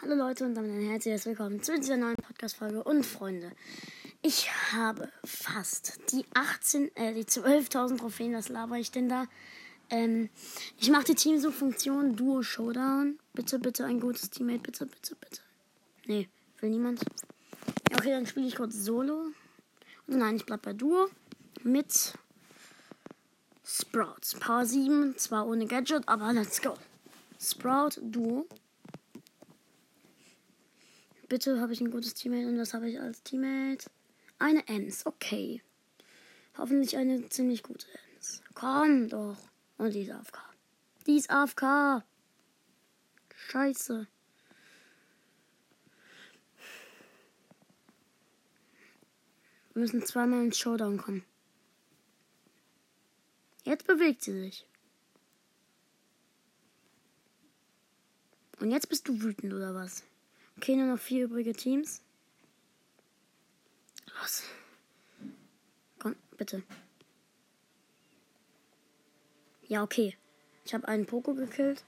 Hallo Leute und damit ein herzliches Willkommen zu dieser neuen Podcast-Folge und Freunde. Ich habe fast die 18, äh, die 12.000 Trophäen, was laber ich denn da? Ähm, ich mache die Teamsuchfunktion Duo Showdown. Bitte, bitte ein gutes Teammate, bitte, bitte, bitte. Nee, will niemand. Okay, dann spiele ich kurz Solo. Und nein, ich bleib bei Duo mit Sprouts. Power 7, zwar ohne Gadget, aber let's go. Sprout Duo. Bitte habe ich ein gutes Teammate und was habe ich als Teammate? Eine Ems, okay. Hoffentlich eine ziemlich gute Ems. Komm doch. Und die ist AFK. Die ist AFK. Scheiße. Wir müssen zweimal ins Showdown kommen. Jetzt bewegt sie sich. Und jetzt bist du wütend oder was? Okay, nur noch vier übrige Teams. Los. Komm, bitte. Ja, okay. Ich habe einen Poko gekillt.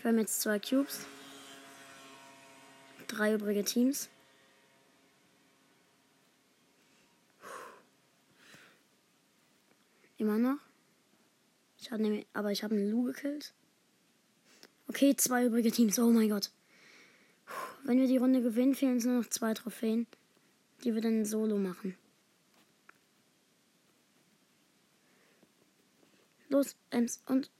Wir haben jetzt zwei Cubes. Drei übrige Teams. Immer noch. Ich hab nämlich, aber ich habe einen Lu gekillt. Okay, zwei übrige Teams. Oh mein Gott. Wenn wir die Runde gewinnen, fehlen uns nur noch zwei Trophäen, die wir dann solo machen. Los, Ems und.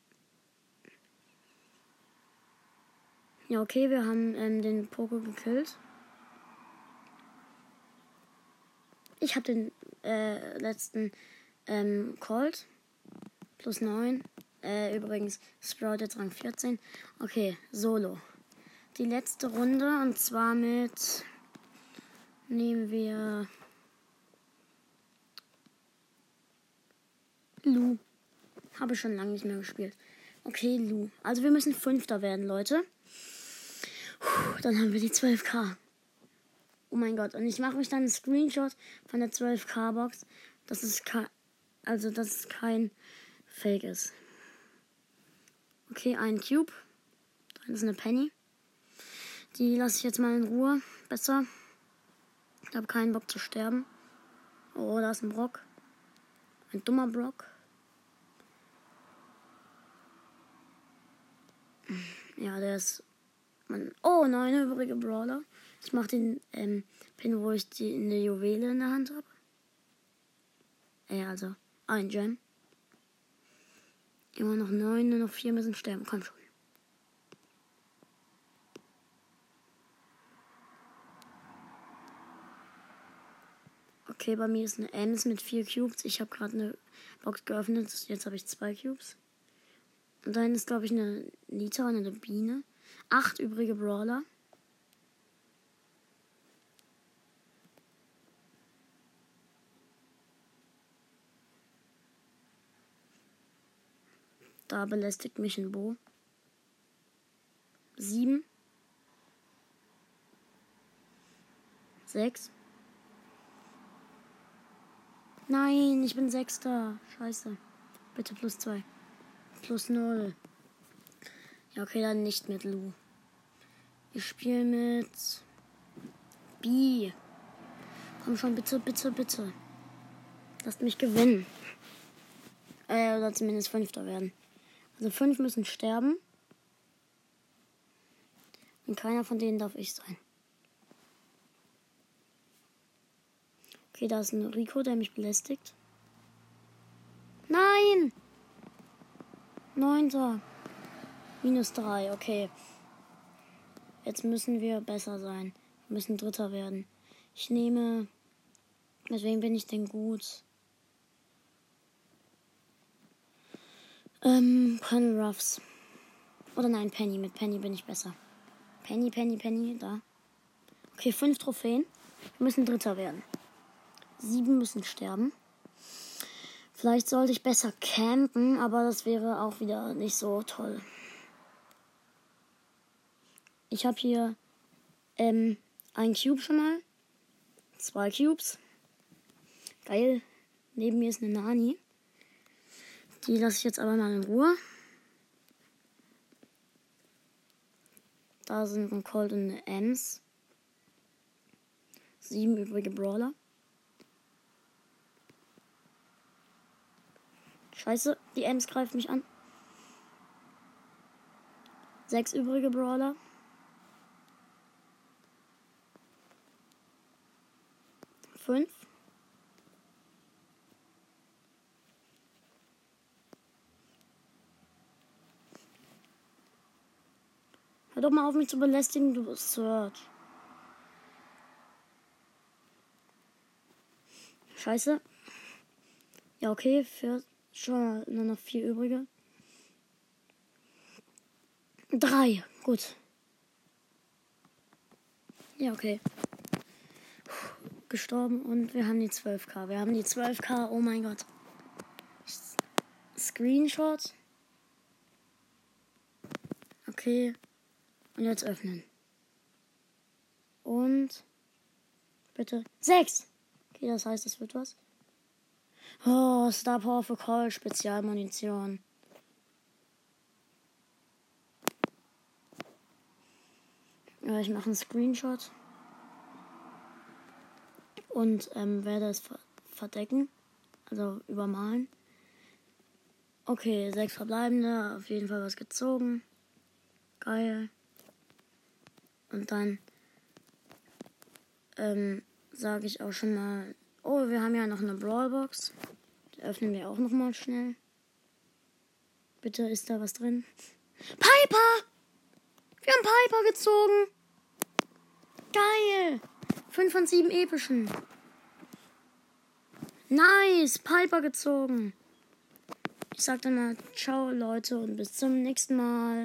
Ja, okay, wir haben ähm, den Poco gekillt. Ich habe den äh, letzten ähm, Colt. Plus 9. Äh, übrigens, Sprout jetzt Rang 14. Okay, Solo die letzte Runde und zwar mit nehmen wir Lu. Habe schon lange nicht mehr gespielt. Okay, Lu. Also wir müssen Fünfter werden, Leute. Puh, dann haben wir die 12k. Oh mein Gott. Und ich mache euch dann einen Screenshot von der 12k-Box. Das ist also dass es kein Fake ist. Okay, ein Cube. Dann ist eine Penny. Die lasse ich jetzt mal in Ruhe. Besser. Ich habe keinen Bock zu sterben. Oh, da ist ein Brock. Ein dummer Brock. Ja, der ist. Man, oh, nein, übrige Brawler. Ich mache den ähm, Pin, wo ich die in der Juwele in der Hand habe. Ja, also ein Gem. Immer noch neun, nur noch vier müssen sterben. Komm schon. Okay, bei mir ist eine Ems mit vier Cubes. Ich habe gerade eine Box geöffnet. Jetzt habe ich zwei Cubes. Und dann ist, glaube ich, eine Nita und eine Biene. Acht übrige Brawler. Da belästigt mich ein Bo. Sieben. Sechs. Nein, ich bin Sechster. Scheiße. Bitte plus zwei. Plus null. Ja, okay, dann nicht mit Lu. Ich spiele mit B. Komm schon, bitte, bitte, bitte. Lasst mich gewinnen. Äh, oder zumindest Fünfter werden. Also fünf müssen sterben. Und keiner von denen darf ich sein. Okay, da ist ein Rico, der mich belästigt. Nein! Neunter. Minus drei, okay. Jetzt müssen wir besser sein. Wir müssen Dritter werden. Ich nehme. Deswegen bin ich denn gut? Ähm, Colonel Ruffs. Oder nein, Penny. Mit Penny bin ich besser. Penny, Penny, Penny, da. Okay, fünf Trophäen. Wir müssen Dritter werden. Sieben müssen sterben. Vielleicht sollte ich besser campen, aber das wäre auch wieder nicht so toll. Ich habe hier ähm, ein Cube schon mal. Zwei Cubes. Geil. Neben mir ist eine Nani. Die lasse ich jetzt aber mal in Ruhe. Da sind ein Colt und eine Ems. Sieben übrige Brawler. Scheiße, die Ems greift mich an. Sechs übrige Brawler. Fünf. Hör doch mal auf mich zu belästigen, du Search. Scheiße. Ja, okay, für schon nur noch vier übrige. Drei, gut. Ja, okay. Puh, gestorben und wir haben die 12k. Wir haben die 12k, oh mein Gott. Screenshot. Okay. Und jetzt öffnen. Und bitte. Sechs! Okay, das heißt, es wird was. Oh, Star Power für Call, Spezialmunition. Ja, ich mache einen Screenshot. Und ähm, werde es verdecken. Also übermalen. Okay, sechs verbleibende. Auf jeden Fall was gezogen. Geil. Und dann ähm, sage ich auch schon mal, oh, wir haben ja noch eine Brawlbox. Die öffnen wir auch noch mal schnell. Bitte, ist da was drin? Piper! Wir haben Piper gezogen. Geil. 5 von 7 epischen. Nice. Piper gezogen. Ich sag dann mal ciao, Leute, und bis zum nächsten Mal.